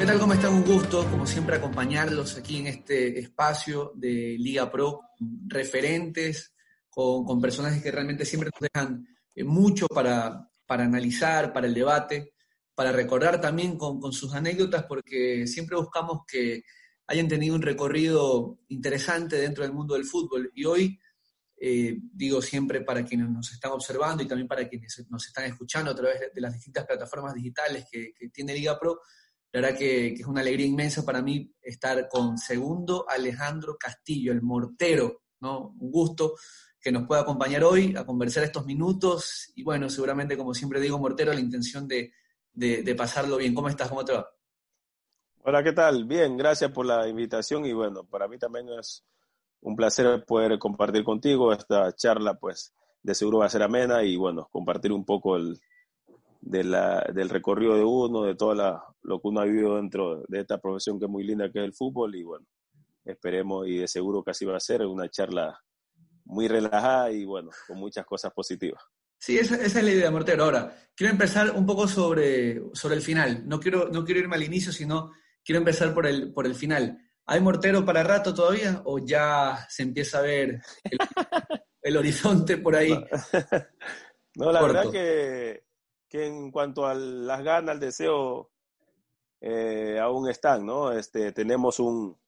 ¿Qué tal? ¿Cómo están? Un gusto, como siempre, acompañarlos aquí en este espacio de Liga Pro, referentes, con, con personajes que realmente siempre nos dejan eh, mucho para, para analizar, para el debate, para recordar también con, con sus anécdotas, porque siempre buscamos que hayan tenido un recorrido interesante dentro del mundo del fútbol. Y hoy, eh, digo siempre para quienes nos están observando y también para quienes nos están escuchando a través de, de las distintas plataformas digitales que, que tiene Liga Pro, la verdad que, es una alegría inmensa para mí estar con segundo Alejandro Castillo, el mortero, ¿no? Un gusto que nos pueda acompañar hoy a conversar estos minutos y bueno, seguramente como siempre digo, mortero, la intención de, de, de pasarlo bien. ¿Cómo estás? ¿Cómo te va? Hola, ¿qué tal? Bien, gracias por la invitación y bueno, para mí también es un placer poder compartir contigo esta charla, pues de seguro va a ser amena y bueno, compartir un poco el, de la, del recorrido de uno, de todo la, lo que uno ha vivido dentro de esta profesión que es muy linda que es el fútbol y bueno, esperemos y de seguro que así va a ser una charla muy relajada y bueno, con muchas cosas positivas. Sí, esa, esa, es la idea, Mortero. Ahora, quiero empezar un poco sobre, sobre el final. No quiero, no quiero irme al inicio, sino quiero empezar por el, por el final. ¿Hay Mortero para rato todavía o ya se empieza a ver el, el horizonte por ahí? No, la Corto. verdad que, que en cuanto a las ganas, el deseo, eh, aún están, ¿no? Este, tenemos un,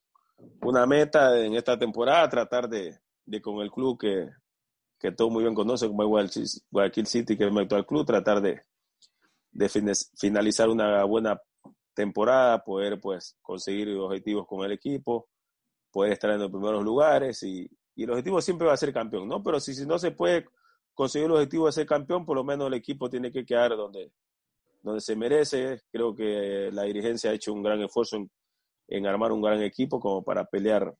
una meta en esta temporada, tratar de, de con el club que, que todo muy bien conoce, como Guayaquil, Guayaquil City, que es mi actual club, tratar de, de finalizar una buena temporada, poder pues conseguir objetivos con el equipo, poder estar en los primeros lugares y, y el objetivo siempre va a ser campeón, ¿no? Pero si, si no se puede conseguir el objetivo de ser campeón, por lo menos el equipo tiene que quedar donde, donde se merece. Creo que la dirigencia ha hecho un gran esfuerzo en, en armar un gran equipo como para pelear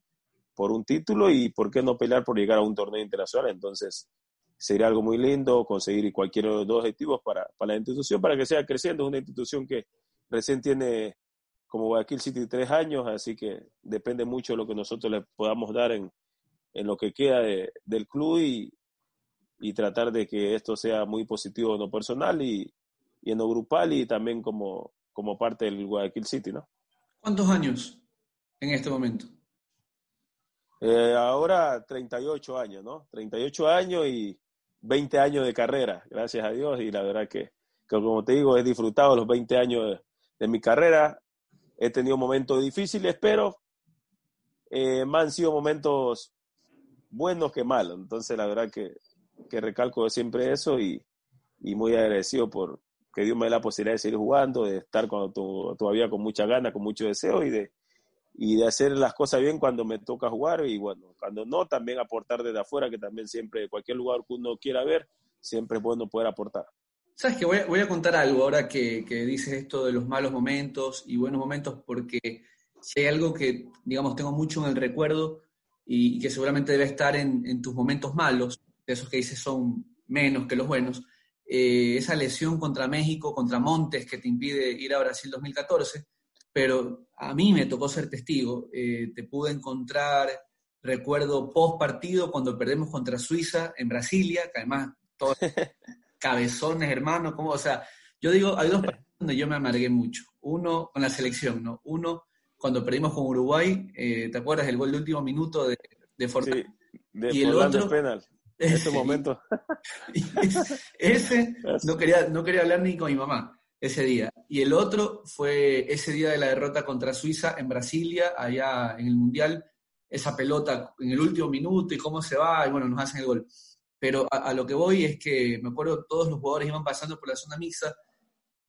por un título y por qué no pelear por llegar a un torneo internacional. Entonces, sería algo muy lindo conseguir cualquiera de los dos objetivos para, para la institución, para que siga creciendo. Es una institución que recién tiene como Guayaquil City tres años, así que depende mucho de lo que nosotros le podamos dar en, en lo que queda de, del club y, y, tratar de que esto sea muy positivo en lo personal y, y en lo grupal y también como, como parte del Guayaquil City, ¿no? ¿Cuántos años en este momento? Eh, ahora 38 años, ¿no? 38 años y 20 años de carrera, gracias a Dios, y la verdad que, que como te digo, he disfrutado los 20 años de, de mi carrera, he tenido momentos difíciles, pero eh, me han sido momentos buenos que malos, entonces la verdad que, que recalco siempre eso y, y, muy agradecido por que Dios me dé la posibilidad de seguir jugando, de estar cuando todavía con mucha gana, con mucho deseo y de, y de hacer las cosas bien cuando me toca jugar y bueno, cuando no, también aportar desde afuera, que también siempre, cualquier lugar que uno quiera ver, siempre es bueno poder aportar. Sabes que voy, voy, a contar algo ahora que, que, dices esto de los malos momentos y buenos momentos, porque si hay algo que, digamos, tengo mucho en el recuerdo y, y que seguramente debe estar en, en, tus momentos malos, de esos que dices son menos que los buenos, eh, esa lesión contra México, contra Montes, que te impide ir a Brasil 2014, pero a mí me tocó ser testigo. Eh, te pude encontrar, recuerdo, post partido cuando perdemos contra Suiza en Brasilia, que además todos cabezones, hermanos, como, o sea, yo digo, hay dos partidos donde yo me amargué mucho. Uno con la selección, ¿no? Uno cuando perdimos con Uruguay, eh, ¿te acuerdas el gol de último minuto de, de Fortán? Sí, de y el otro penal. En ese momento. ese no quería, no quería hablar ni con mi mamá ese día. Y el otro fue ese día de la derrota contra Suiza en Brasilia, allá en el Mundial, esa pelota en el último minuto y cómo se va, y bueno, nos hacen el gol. Pero a, a lo que voy es que me acuerdo todos los jugadores iban pasando por la zona mixta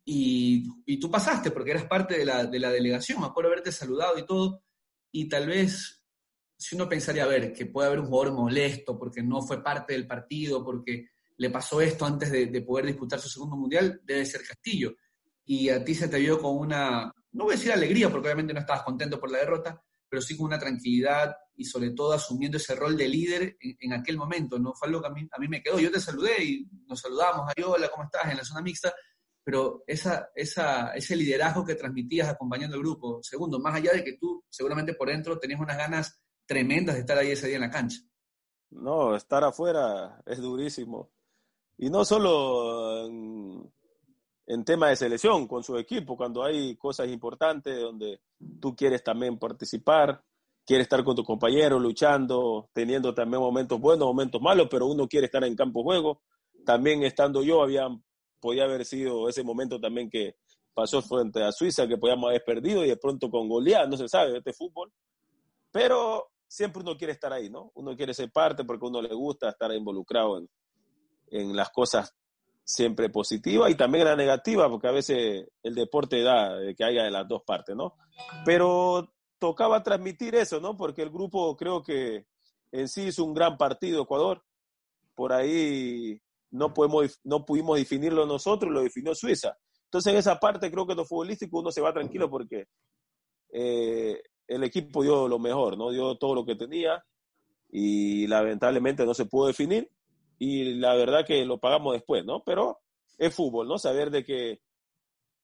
y, y tú pasaste porque eras parte de la, de la delegación, me acuerdo haberte saludado y todo, y tal vez si uno pensaría, a ver, que puede haber un jugador molesto porque no fue parte del partido, porque le pasó esto antes de, de, poder disputar su segundo mundial, debe ser Castillo. Y a ti se te vio con una, no voy a decir alegría, porque obviamente no estabas contento por la derrota, pero sí con una tranquilidad y sobre todo asumiendo ese rol de líder en, aquel momento, ¿no? Fue algo que a mí, a mí, me quedó. Yo te saludé y nos saludamos, ahí, hola, ¿cómo estás? En la zona mixta, pero esa, esa, ese liderazgo que transmitías acompañando al grupo. Segundo, más allá de que tú seguramente por dentro tenías unas ganas tremendas de estar ahí ese día en la cancha. No, estar afuera es durísimo. Y no solo en, en tema de selección con su equipo, cuando hay cosas importantes donde tú quieres también participar, quieres estar con tu compañero luchando, teniendo también momentos buenos, momentos malos, pero uno quiere estar en campo juego. También estando yo, había, podía haber sido ese momento también que pasó frente a Suiza, que podíamos haber perdido y de pronto con goleada, no se sabe este fútbol. Pero siempre uno quiere estar ahí, ¿no? Uno quiere ser parte porque a uno le gusta estar involucrado en, en las cosas siempre positivas y también la negativa, porque a veces el deporte da que haya de las dos partes, ¿no? Pero tocaba transmitir eso, ¿no? Porque el grupo creo que en sí es un gran partido Ecuador. Por ahí no, podemos, no pudimos definirlo nosotros, lo definió Suiza. Entonces en esa parte creo que en lo futbolístico uno se va tranquilo porque eh, el equipo dio lo mejor, ¿no? Dio todo lo que tenía y lamentablemente no se pudo definir y la verdad que lo pagamos después, ¿no? Pero es fútbol, ¿no? Saber de que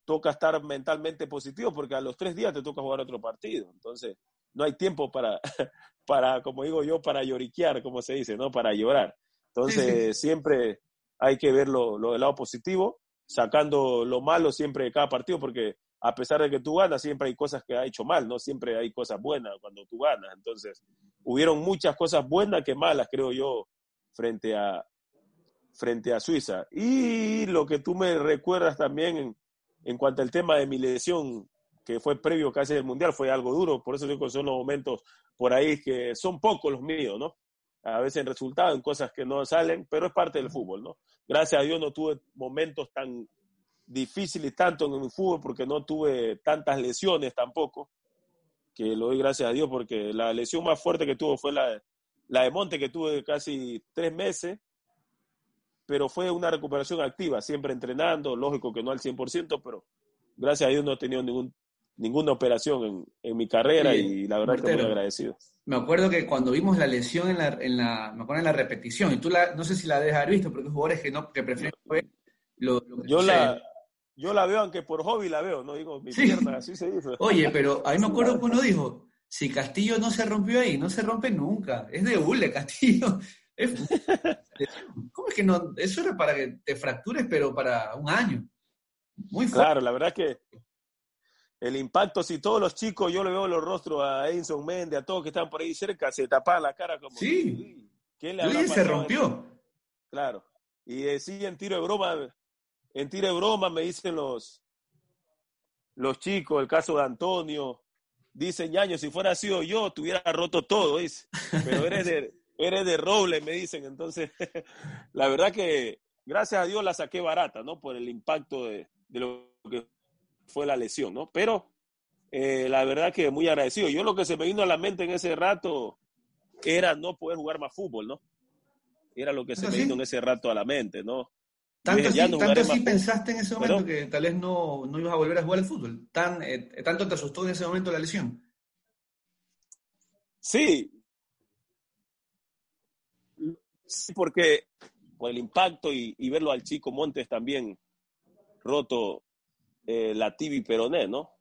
toca estar mentalmente positivo porque a los tres días te toca jugar otro partido. Entonces, no hay tiempo para, para como digo yo, para lloriquear, como se dice, ¿no? Para llorar. Entonces, siempre hay que ver lo, lo, del lado positivo, sacando lo malo siempre de cada partido, porque a pesar de que tú ganas, siempre hay cosas que ha hecho mal, ¿no? Siempre hay cosas buenas cuando tú ganas. Entonces, hubieron muchas cosas buenas que malas, creo yo, frente a, frente a Suiza. Y lo que tú me recuerdas también en, cuanto al tema de mi lesión, que fue previo casi al Mundial, fue algo duro, por eso digo que son los momentos por ahí que son pocos los míos, ¿no? A veces en resultado, en cosas que no salen, pero es parte del fútbol, ¿no? Gracias a Dios no tuve momentos tan difíciles tanto en el fútbol porque no tuve tantas lesiones tampoco, que lo doy gracias a Dios porque la lesión más fuerte que tuvo fue la, la de Monte, que tuve casi tres meses, pero fue una recuperación activa, siempre entrenando, lógico que no al 100%, pero gracias a Dios no he tenido ningún, ninguna operación en, en mi carrera y la verdad que estoy muy agradecido. Me acuerdo que cuando vimos la lesión en la, en la, me acuerdo en la repetición, y tú la, no sé si la debes haber visto, porque hay jugadores que, no, que prefieren ver lo, que yo la Yo la veo, aunque por hobby la veo, no digo mi pierna, así se dice. Oye, pero a mí me acuerdo que uno dijo, si Castillo no se rompió ahí, no se rompe nunca. Es de hule, Castillo. ¿Cómo es que no? Eso era para que te fractures, pero para un año. Muy fuerte. Claro, la verdad que el impacto, si todos los chicos, yo le veo los rostros a Enzo Méndez, a todos que están por ahí cerca, se tapan la cara como. Sí. ¿Quién le se rompió. Claro. Y sí, en tiro de broma, en tiro de broma me dicen los, los chicos, el caso de Antonio, dicen, ñaño, si fuera sido yo, te hubiera roto todo, dice. Pero eres de, eres de roble, me dicen. Entonces, la verdad que gracias a Dios la saqué barata, ¿no? Por el impacto de, lo que fue la lesión, ¿no? Pero eh, la verdad que muy agradecido. Yo lo que se me vino a la mente en ese rato era no poder jugar más fútbol, ¿no? Era lo que se me vino en ese rato a la mente, ¿no? Tanto así, pensaste en ese momento que tal vez no, no, ibas a volver a jugar al fútbol. Tan, eh, ¿Tanto te asustó en ese momento la lesión? Sí, Sí, porque por el impacto y, verlo al chico Montes también roto eh, la tibi peroné, ¿no?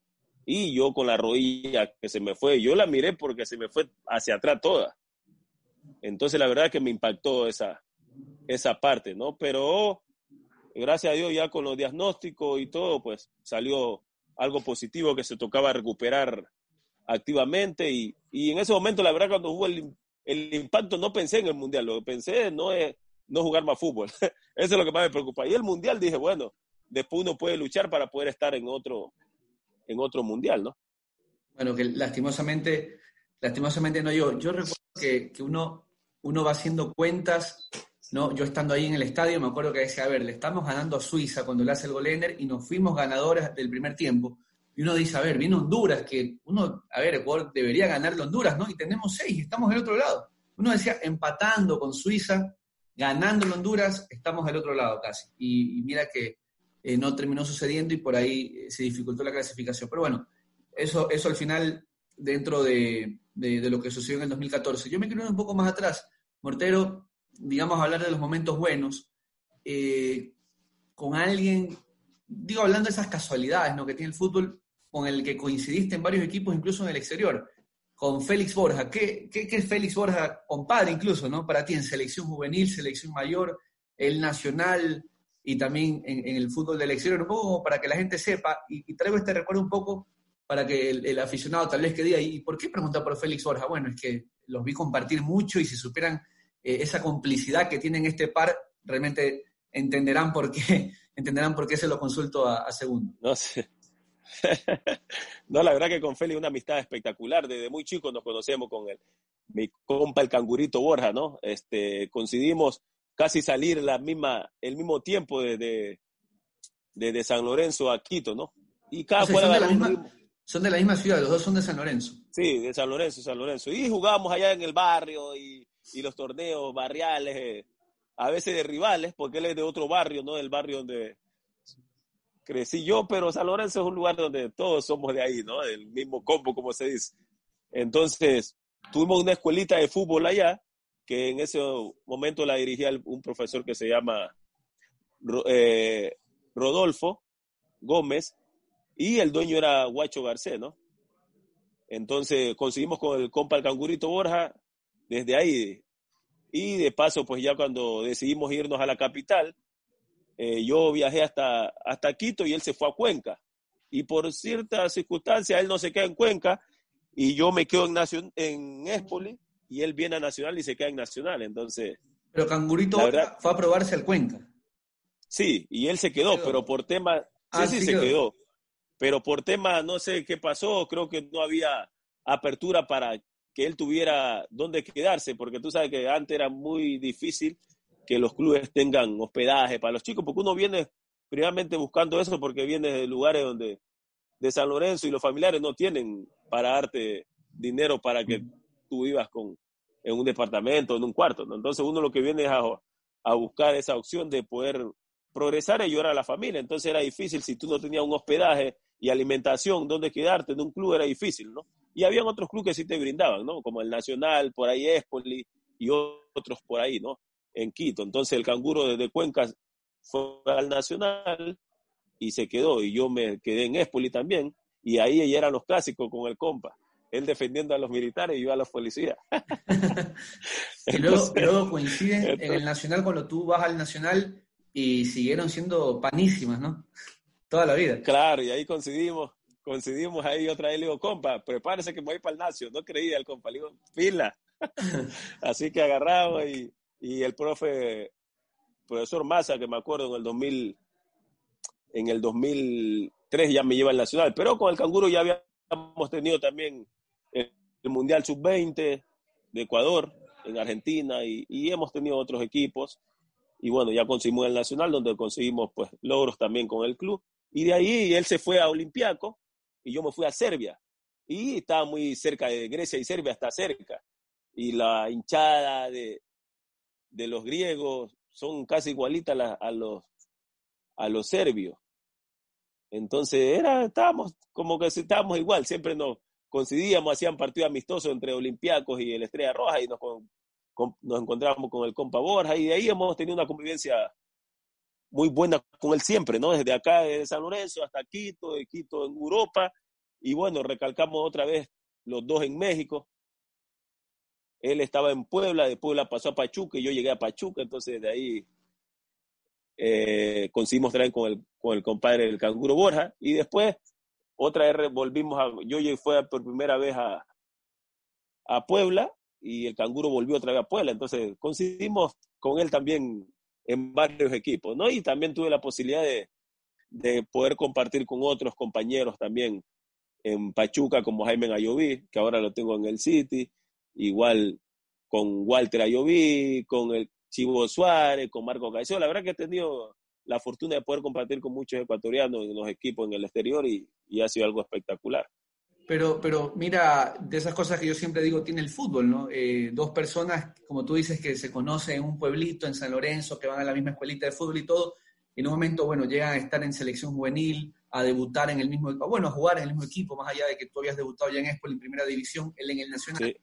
Y yo con la rodilla que se me fue, yo la miré porque se me fue hacia atrás toda. Entonces la verdad que me impactó esa, esa parte, ¿no? Pero gracias a Dios ya con los diagnósticos y todo, pues salió algo positivo que se tocaba recuperar activamente y, y en ese momento la verdad cuando hubo el, el impacto no pensé en el mundial, lo que pensé no es no jugar más fútbol. Eso es lo que más me preocupa. Y el mundial dije, bueno, después uno puede luchar para poder estar en otro, en otro mundial, ¿no? Bueno, que lastimosamente, lastimosamente no yo. Yo recuerdo que, uno, uno va haciendo cuentas, ¿no? Yo estando ahí en el estadio, me acuerdo que decía, a ver, le estamos ganando a Suiza cuando le hace el gol y nos fuimos ganadores del primer tiempo. Y uno dice, a ver, viene Honduras, que uno, a ver, Ecuador debería ganar Honduras, ¿no? Y tenemos seis, estamos del otro lado. Uno decía, empatando con Suiza, ganando Honduras, estamos al otro lado casi. Y, mira que eh, no terminó sucediendo y por ahí eh, se dificultó la clasificación. Pero bueno, eso, eso al final, dentro de, lo que sucedió en el 2014. Yo me quiero ir un poco más atrás. Mortero, digamos, hablar de los momentos buenos, eh, con alguien, digo, hablando de esas casualidades ¿no? que tiene el fútbol, con el que coincidiste en varios equipos, incluso en el exterior con Félix Borja. ¿Qué, qué, es Félix Borja, compadre incluso, ¿no? Para ti en selección juvenil, selección mayor, el nacional y también en, el fútbol del exterior, un poco para que la gente sepa, y, traigo este recuerdo un poco para que el, aficionado tal vez que diga, ¿y por qué pregunta por Félix Borja? Bueno, es que los vi compartir mucho y si superan eh, esa complicidad que tienen este par, realmente entenderán por qué, entenderán por qué se lo consulto a, a segundo. No sé. no, la verdad que con Félix una amistad espectacular. Desde muy chico nos conocemos con él. Mi compa el cangurito Borja, ¿no? Este, coincidimos casi salir la misma, el mismo tiempo desde de, de, San Lorenzo a Quito, ¿no? Y cada son, de la misma, son de la misma ciudad, los dos son de San Lorenzo. Sí, de San Lorenzo, San Lorenzo. Y jugábamos allá en el barrio y, y los torneos barriales, eh, a veces de rivales, porque él es de otro barrio, ¿no? Del barrio donde, crecí yo, pero San Lorenzo es un lugar donde todos somos de ahí, ¿no? Del mismo combo, como se dice. Entonces, tuvimos una escuelita de fútbol allá, que en ese momento la dirigía un profesor que se llama eh, Rodolfo Gómez, y el dueño era Guacho Garcés, ¿no? Entonces conseguimos con el compa el cangurito Borja desde ahí. Y de paso, pues ya cuando decidimos irnos a la capital, eh, yo viajé hasta, hasta Quito y él se fue a Cuenca. Y por ciertas circunstancias, él no se queda en Cuenca y yo me quedo en, Nacion en Espoli y él viene a Nacional y se queda en Nacional. Entonces. Pero Cangurito fue a probarse al Cuenca. Sí, y él se quedó, pero por tema. sí, ah, sí, se quedó. Pero por tema, no sé qué pasó, creo que no había apertura para que él tuviera dónde quedarse, porque tú sabes que antes era muy difícil que los clubes tengan hospedaje para los chicos, porque uno viene primeramente buscando eso porque viene de lugares donde de San Lorenzo y los familiares no tienen para darte dinero para que tú vivas con, en un departamento, en un cuarto. Entonces uno lo que viene es a, buscar esa opción de poder progresar y ayudar a la familia. Entonces era difícil si tú no tenías un hospedaje y alimentación, donde quedarte en un club era difícil, ¿no? Y habían otros clubes que sí te brindaban, ¿no? Como el Nacional, por ahí Espoli y otros por ahí, ¿no? en Quito. Entonces el canguro desde Cuenca fue al Nacional y se quedó. Y yo me quedé en Espoli también. Y ahí ella eran los clásicos con el compa. Él defendiendo a los militares y yo a los policías. y luego, coinciden en el Nacional cuando tú vas al Nacional y siguieron siendo panísimas, ¿no? Toda la vida. Claro, y ahí coincidimos, coincidimos ahí otra vez, le digo, compa, prepárese que me voy para el Nacio. No creía el compa, le digo, pila. Así que agarrado y, y el profe, profesor Massa, que me acuerdo en el 2000, en el 2003 ya me lleva al Nacional, pero con el Canguro ya habíamos tenido también el, Mundial Sub-20 de Ecuador, en Argentina, y, hemos tenido otros equipos. Y bueno, ya conseguimos el Nacional, donde conseguimos pues logros también con el club. Y de ahí él se fue a Olimpiaco y yo me fui a Serbia. Y estaba muy cerca de Grecia y Serbia, está cerca. Y la hinchada de, de los griegos son casi igualitas a, los, a los serbios. Entonces, era, estábamos como que estábamos igual, siempre nos coincidíamos, hacían partido amistoso entre Olympiacos y el Estrella Roja y nos, nos encontrábamos con el compa Borja y de ahí hemos tenido una convivencia muy buena con él siempre, ¿no? Desde acá, de San Lorenzo hasta Quito, de Quito en Europa. Y bueno, recalcamos otra vez los dos en México, él estaba en Puebla, de Puebla pasó a Pachuca y yo llegué a Pachuca, entonces de ahí eh, conseguimos traer con el, con el compadre del canguro Borja. Y después otra vez volvimos a, yo fue por primera vez a, a Puebla y el canguro volvió otra vez a Puebla, entonces coincidimos con él también en varios equipos, ¿no? Y también tuve la posibilidad de, de poder compartir con otros compañeros también en Pachuca como Jaime Ayoví, que ahora lo tengo en el City, igual con Walter Ayoví, con el Chivo Suárez, con Marco Caicedo. La verdad que he tenido la fortuna de poder compartir con muchos ecuatorianos en los equipos en el exterior y, ha sido algo espectacular. Pero, pero mira, de esas cosas que yo siempre digo, tiene el fútbol, ¿no? Eh, dos personas, como tú dices, que se conocen en un pueblito, en San Lorenzo, que van a la misma escuelita de fútbol y todo, en un momento, bueno, llegan a estar en selección juvenil, a debutar en el mismo, bueno, a jugar en el mismo equipo, más allá de que tú habías debutado ya en Espol en primera división, él en el Nacional.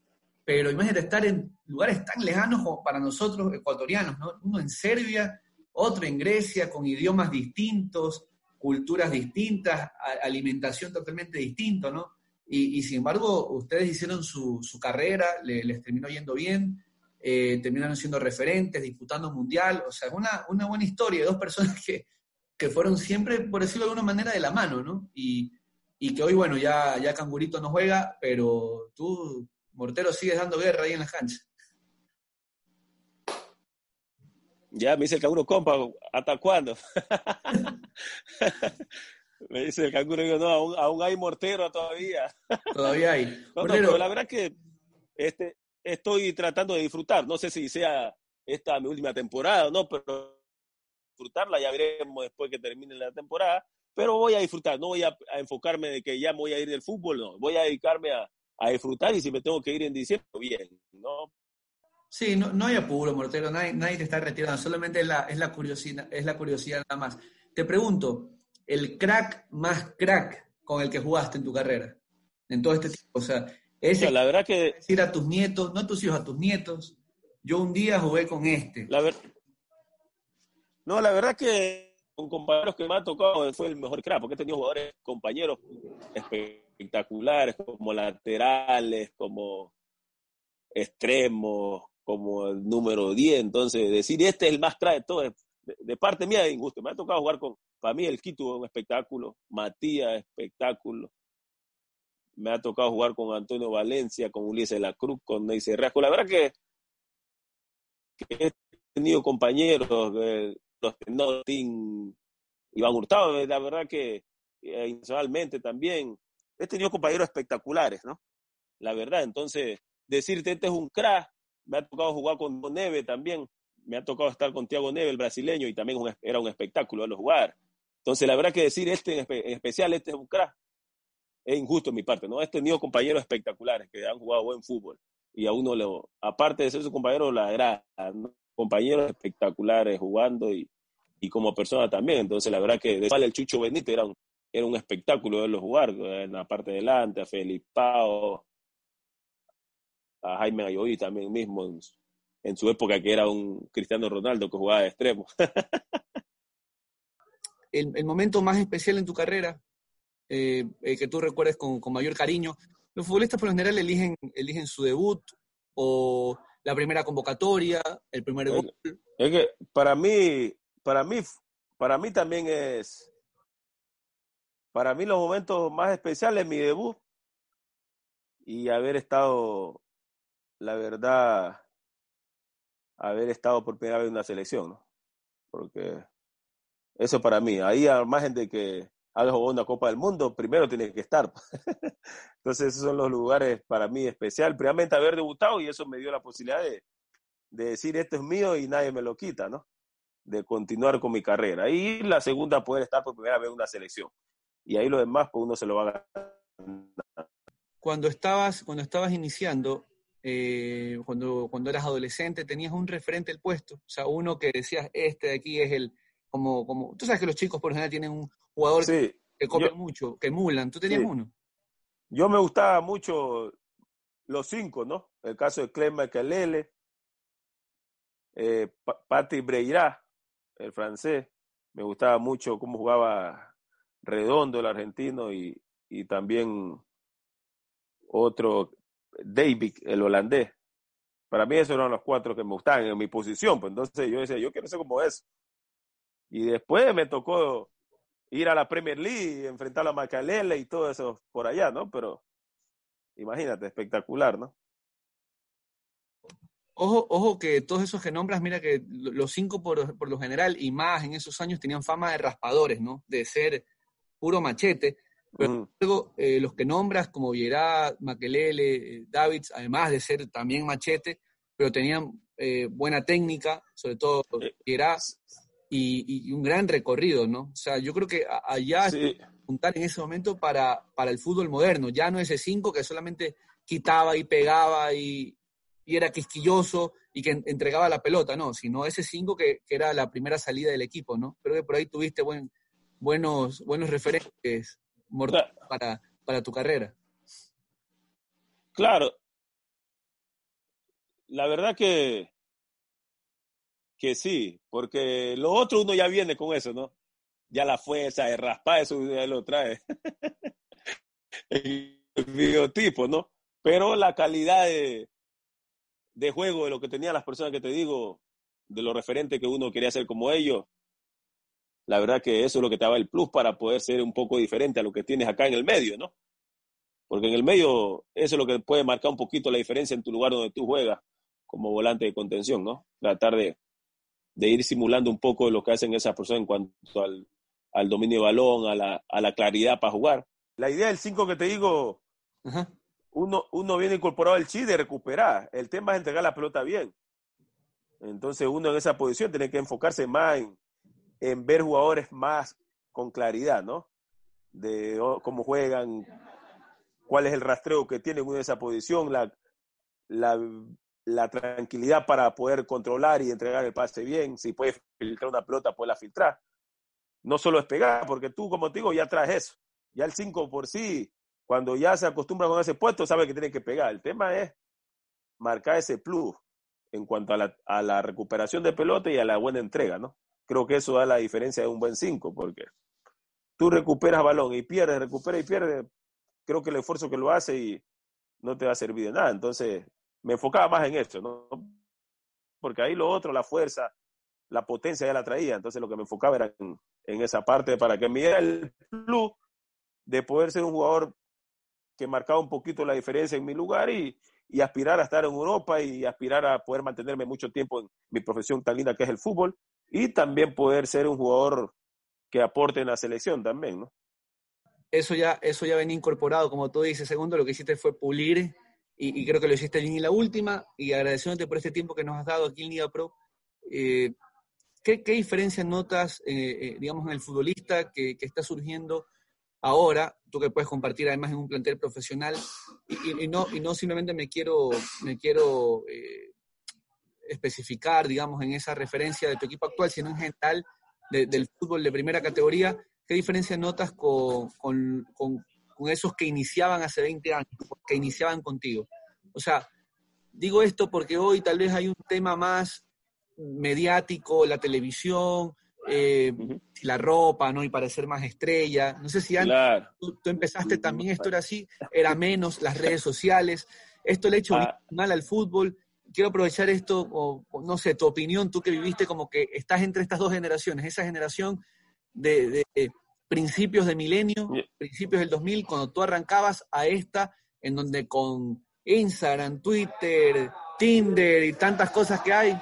Pero imagínate estar en lugares tan lejanos como para nosotros ecuatorianos, ¿no? Uno en Serbia, otro en Grecia, con idiomas distintos, culturas distintas, alimentación totalmente distinta, ¿no? Y, sin embargo, ustedes hicieron su, carrera, les terminó yendo bien, eh, terminaron siendo referentes, disputando mundial, o sea, una, una buena historia de dos personas que, que fueron siempre, por decirlo de alguna manera, de la mano, ¿no? Y, y que hoy, bueno, ya, ya Cangurito no juega, pero tú, Mortero, sigues dando guerra ahí en las canchas. Ya me dice el canguro, compa, ¿hasta cuándo? Me dice el canguro, digo, no, aún, aún hay mortero todavía. Todavía hay. pero la verdad que este, estoy tratando de disfrutar. No sé si sea esta mi última temporada o no, pero disfrutarla ya veremos después que termine la temporada. Pero voy a disfrutar, no voy a, enfocarme de que ya me voy a ir del fútbol, no. Voy a dedicarme a, a disfrutar y si me tengo que ir en diciembre, bien, ¿no? Sí, no, no hay apuro, Mortero, nadie, nadie te está retirando, solamente es la, es la curiosidad, es la curiosidad nada más. Te pregunto, el crack más crack con el que jugaste en tu carrera, en todo este tiempo. O sea, ese la verdad que decir a tus nietos, no a tus hijos, a tus nietos, yo un día jugué con este. La ver... No, la verdad que con compañeros que me ha tocado fue el mejor crack, porque he tenido jugadores, compañeros espectaculares, como laterales, como extremos, como el número 10. Entonces, decir este es el más crack de todo, de, parte mía es injusto. Me ha tocado jugar con para mí el Quito es un espectáculo, Matías espectáculo. Me ha tocado jugar con Antonio Valencia, con Ulises de la Cruz, con Ney Rasco. La verdad que, he tenido compañeros, eh, los no, Iván Hurtado, eh, la verdad que eh, también. He tenido compañeros espectaculares, ¿no? La verdad, entonces, decirte este es un crack, me ha tocado jugar con Neve también, me ha tocado estar con Tiago Neve, el brasileño, y también era un espectáculo verlo jugar. Entonces, la verdad que decir este en, especial, este es un crack, es injusto en mi parte, ¿no? He tenido compañeros espectaculares que han jugado buen fútbol y a uno, le, aparte de ser su compañero, la era compañeros espectaculares jugando y, y, como persona también. Entonces, la verdad que el Chucho Benítez era un, era un espectáculo verlo jugar en la parte de delante, a Felipe Pao, a Jaime Ayoví también mismo en, en, su época que era un Cristiano Ronaldo que jugaba de extremo. el, momento más especial en tu carrera, eh, eh, que tú recuerdes con, mayor cariño. Los futbolistas por lo general eligen, eligen su debut o la primera convocatoria, el primer gol. Es que para mí, para mí, para mí también es, para mí los momentos más especiales mi debut y haber estado, la verdad, haber estado por primera vez en una selección, ¿no? Porque eso para mí. Ahí, al margen de que haga una Copa del Mundo, primero tiene que estar. Entonces, esos son los lugares para mí especial. Primeramente, haber debutado y eso me dio la posibilidad de, decir esto es mío y nadie me lo quita, ¿no? De continuar con mi carrera. Y la segunda, poder estar por primera vez en una selección. Y ahí lo demás, pues uno se lo va a ganar. Cuando estabas, cuando estabas iniciando, eh, cuando, cuando eras adolescente, tenías un referente del puesto. O sea, uno que decías, este de aquí es el, como, como, tú sabes que los chicos por ejemplo tienen un jugador que copian mucho, que emulan. ¿Tú tenías uno? Yo me gustaba mucho los cinco, ¿no? El caso de Clem Kelele, eh, Patrick Breira, el francés. Me gustaba mucho cómo jugaba Redondo, el argentino, y, y también otro, David, el holandés. Para mí esos eran los cuatro que me gustaban en mi posición. Pues entonces yo decía, yo quiero ser como eso. Y después me tocó ir a la Premier League, enfrentar a Macalele y todo eso por allá, ¿no? Pero imagínate, espectacular, ¿no? Ojo, ojo que todos esos que nombras, mira que los cinco por, por, lo general y más en esos años tenían fama de raspadores, ¿no? De ser puro machete. Pero luego eh, los que nombras como Vierá, Maquelele, eh, Davids, además de ser también machete, pero tenían eh, buena técnica, sobre todo Vierá, y, un gran recorrido, ¿no? O sea, yo creo que allá apuntar en ese momento para, para el fútbol moderno. Ya no ese 5 que solamente quitaba y pegaba y, y era quisquilloso y que entregaba la pelota, no, sino ese 5 que, que, era la primera salida del equipo, ¿no? Creo que por ahí tuviste buen, buenos, buenos referentes para, para tu carrera. Claro. La verdad que, que sí, porque lo otro uno ya viene con eso, ¿no? Ya la fuerza de raspar, eso ya lo trae. El biotipo, ¿no? Pero la calidad de, de juego de lo que tenían las personas que te digo, de lo referente que uno quería ser como ellos, la verdad que eso es lo que te daba el plus para poder ser un poco diferente a lo que tienes acá en el medio, ¿no? Porque en el medio eso es lo que puede marcar un poquito la diferencia en tu lugar donde tú juegas como volante de contención, ¿no? Tratar de, de ir simulando un poco lo que hacen esas personas en cuanto al, al dominio de balón, a la, a la claridad para jugar. La idea del 5 que te digo, uno, uno viene incorporado al chi de recuperar. El tema es entregar la pelota bien. Entonces uno en esa posición tiene que enfocarse más en, en ver jugadores más con claridad, ¿no? De cómo juegan, cuál es el rastreo que tienen en esa posición, la, la, la, tranquilidad para poder controlar y entregar el pase bien. Si puedes filtrar una pelota, la filtrar. No solo es pegar, porque tú, como te digo, ya traes eso. Ya el 5 por sí, cuando ya se acostumbra con ese puesto, sabe que tiene que pegar. El tema es marcar ese plus en cuanto a la, a la recuperación de pelota y a la buena entrega, ¿no? creo que eso da la diferencia de un buen 5, porque tú recuperas balón y pierdes, recuperas y pierdes, creo que el esfuerzo que lo hace y no te va a servir de nada. Entonces, me enfocaba más en esto, ¿no? Porque ahí lo otro, la fuerza, la potencia ya la traía, entonces lo que me enfocaba era en, esa parte para que me diera el plus de poder ser un jugador que marcaba un poquito la diferencia en mi lugar y, y aspirar a estar en Europa y aspirar a poder mantenerme mucho tiempo en mi profesión tan linda que es el fútbol y también poder ser un jugador que aporte en la selección también, ¿no? Eso ya, eso ya venía incorporado, como tú dices, segundo, lo que hiciste fue pulir y, creo que lo hiciste en la última y agradeciéndote por este tiempo que nos has dado aquí en Liga Pro. Eh, ¿qué, ¿qué, diferencias notas, eh, eh, digamos, en el futbolista que, está surgiendo ahora? Tú que puedes compartir además en un plantel profesional y, no, y no simplemente me quiero, me quiero especificar, digamos, en esa referencia de tu equipo actual, sino en general del fútbol de primera categoría, ¿qué diferencia notas con, con, esos que iniciaban hace 20 años, que iniciaban contigo? O sea, digo esto porque hoy tal vez hay un tema más mediático, la televisión, eh, la ropa, ¿no? Y parecer más estrella. No sé si antes tú, empezaste también, esto era así, era menos, las redes sociales. Esto le ha hecho ah. mal al fútbol quiero aprovechar esto, o, no sé, tu opinión, tú que viviste como que estás entre estas dos generaciones, esa generación de, principios de milenio, principios del 2000, cuando tú arrancabas a esta, en donde con Instagram, Twitter, Tinder y tantas cosas que hay.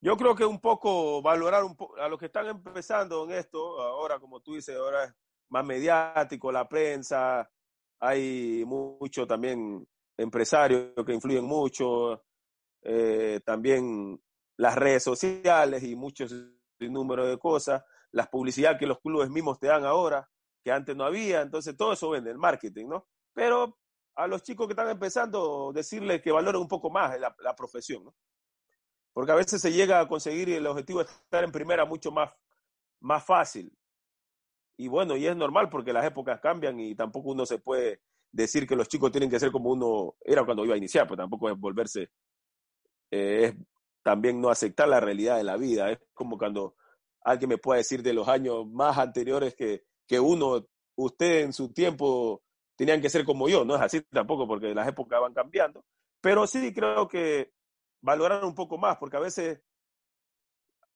Yo creo que un poco valorar un a los que están empezando en esto, ahora como tú dices, ahora es más mediático, la prensa, hay mucho también empresarios que influyen mucho, eh, también las redes sociales y muchos número de cosas, las publicidad que los clubes mismos te dan ahora, que antes no había, entonces todo eso vende el marketing, ¿no? Pero a los chicos que están empezando, decirles que valoren un poco más la, la profesión, ¿no? Porque a veces se llega a conseguir el objetivo de estar en primera mucho más, más fácil. Y bueno, y es normal porque las épocas cambian y tampoco uno se puede decir que los chicos tienen que ser como uno era cuando iba a iniciar, pues tampoco es volverse, eh, es también no aceptar la realidad de la vida. Es como cuando alguien me puede decir de los años más anteriores que, que uno, usted en su tiempo tenían que ser como yo, no es así tampoco porque las épocas van cambiando, pero sí creo que valorar un poco más, porque a veces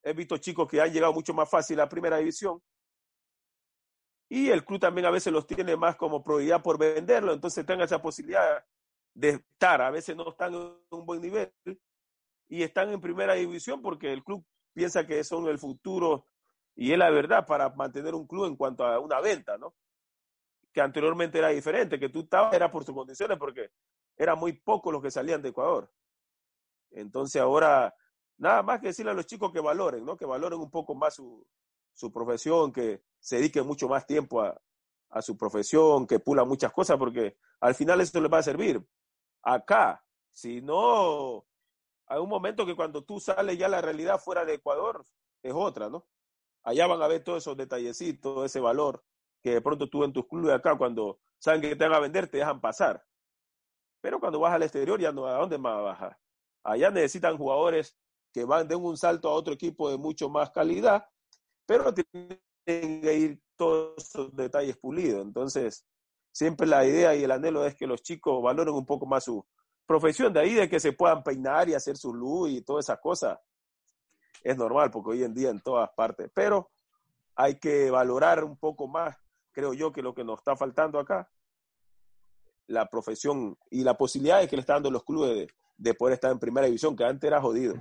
he visto chicos que han llegado mucho más fácil a primera división y el club también a veces los tiene más como prioridad por venderlo, entonces tengan esa posibilidad de estar, a veces no están en un buen nivel y están en primera división porque el club piensa que son el futuro y es la verdad para mantener un club en cuanto a una venta, ¿no? Que anteriormente era diferente, que tú estabas, era por sus condiciones porque eran muy pocos los que salían de Ecuador. Entonces ahora, nada más que decirle a los chicos que valoren, ¿no? Que valoren un poco más su, su profesión, que, se dediquen mucho más tiempo a, a su profesión, que pulan muchas cosas, porque al final esto les va a servir. Acá, si no, hay un momento que cuando tú sales ya la realidad fuera de Ecuador es otra, ¿no? Allá van a ver todos esos detallecitos, ese valor que de pronto tú en tus clubes acá, cuando saben que te van a vender, te dejan pasar. Pero cuando vas al exterior ya no, ¿a dónde más bajar? Allá necesitan jugadores que van de un salto a otro equipo de mucho más calidad, pero tienen que ir todos esos detalles pulidos. Entonces, siempre la idea y el anhelo es que los chicos valoren un poco más su profesión, de ahí de que se puedan peinar y hacer su luz y todas esas cosas. Es normal, porque hoy en día en todas partes, pero hay que valorar un poco más, creo yo, que lo que nos está faltando acá, la profesión y la posibilidad de que le están dando los clubes de, poder estar en primera división, que antes era jodido.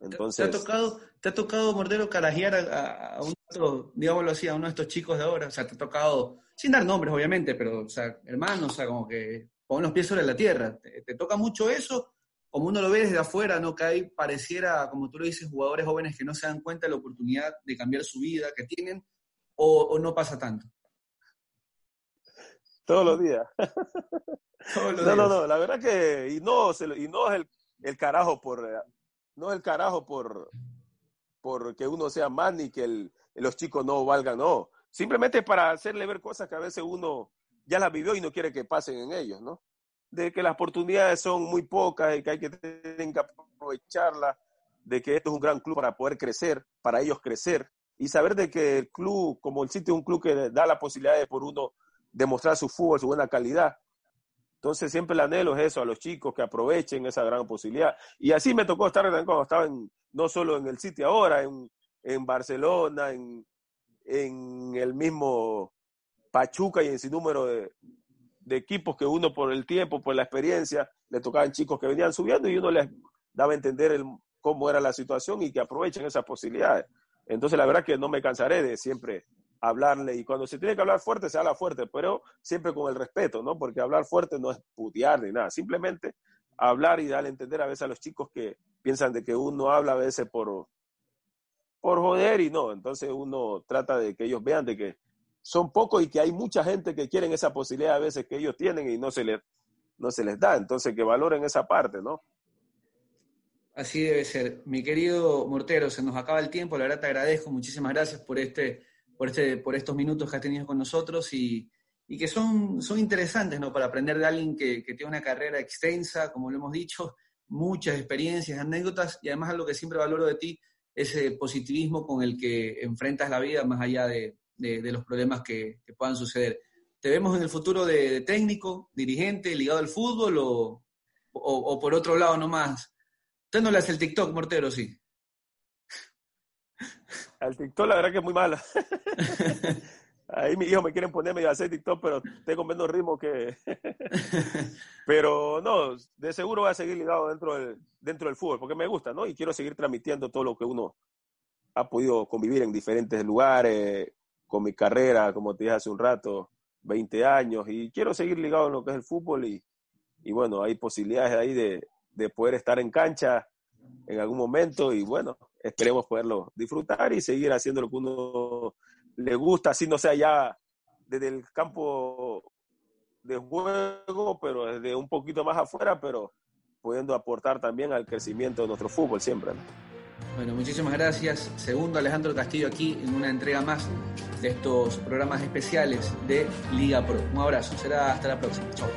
Entonces, ¿Te ha tocado, te ha tocado Mordero, carajear a, a, uno, digámoslo así, a uno de estos chicos de ahora? O sea, te ha tocado, sin dar nombres obviamente, pero, o sea, hermanos, o sea, como que pon los pies sobre la tierra. ¿Te, toca mucho eso? Como uno lo ve desde afuera, ¿no? Que hay, pareciera, como tú lo dices, jugadores jóvenes que no se dan cuenta de la oportunidad de cambiar su vida que tienen, o, no pasa tanto. Todos los días. Todos los no, días. no, no, la verdad que, y no, y no es el, el carajo por, no es el carajo por, por que uno sea más ni que los chicos no valgan, no. Simplemente para hacerle ver cosas que a veces uno ya las vivió y no quiere que pasen en ellos, ¿no? De que las oportunidades son muy pocas y que hay que que aprovecharlas, de que esto es un gran club para poder crecer, para ellos crecer y saber de que el club, como el sitio es un club que da la posibilidad de por uno demostrar su fútbol, su buena calidad. Entonces siempre el anhelo es eso, a los chicos que aprovechen esa gran posibilidad. Y así me tocó estar cuando estaba en, no solo en el sitio ahora, en, en Barcelona, en, en el mismo Pachuca y en sin número de, equipos que uno por el tiempo, por la experiencia, le tocaban chicos que venían subiendo y uno les daba a entender cómo era la situación y que aprovechen esas posibilidades. Entonces, la verdad que no me cansaré de siempre hablarle y cuando se tiene que hablar fuerte, se habla fuerte, pero siempre con el respeto, ¿no? Porque hablar fuerte no es putear ni nada, simplemente hablar y darle a entender a veces a los chicos que piensan de que uno habla a veces por, por joder y no, entonces uno trata de que ellos vean de que son pocos y que hay mucha gente que quieren esa posibilidad a veces que ellos tienen y no se les, no se les da. Entonces, que valoren esa parte, ¿no? Así debe ser. Mi querido Mortero, se nos acaba el tiempo, la verdad te agradezco, muchísimas gracias por, este, por, este, por estos minutos que has tenido con nosotros y, y que son, son interesantes, ¿no? Para aprender de alguien que, que tiene una carrera extensa, como lo hemos dicho, muchas experiencias, anécdotas y además algo que siempre valoro de ti, ese positivismo con el que enfrentas la vida más allá de, de, los problemas que, puedan suceder. ¿Te vemos en el futuro de, técnico, dirigente, ligado al fútbol o, o, por otro lado nomás? Usted no le hace el TikTok, Mortero, sí. Al TikTok la verdad que es muy mala. Ahí mis hijos me quieren ponerme a hacer TikTok, pero tengo menos ritmo que... pero no, de seguro voy a seguir ligado dentro del, dentro del fútbol, porque me gusta, ¿no? Y quiero seguir transmitiendo todo lo que uno ha podido convivir en diferentes lugares, con mi carrera, como te dije hace un rato, 20 años, y quiero seguir ligado en lo que es el fútbol y, y bueno, hay posibilidades ahí de, de poder estar en cancha en algún momento y bueno, esperemos poderlo disfrutar y seguir haciendo lo que uno le gusta, así no sea ya desde el campo de juego, pero desde un poquito más afuera, pero pudiendo aportar también al crecimiento de nuestro fútbol siempre. Bueno, muchísimas gracias. Segundo, Alejandro Castillo aquí en una entrega más de estos programas especiales de Liga Pro. Un abrazo, será hasta la próxima. Chao.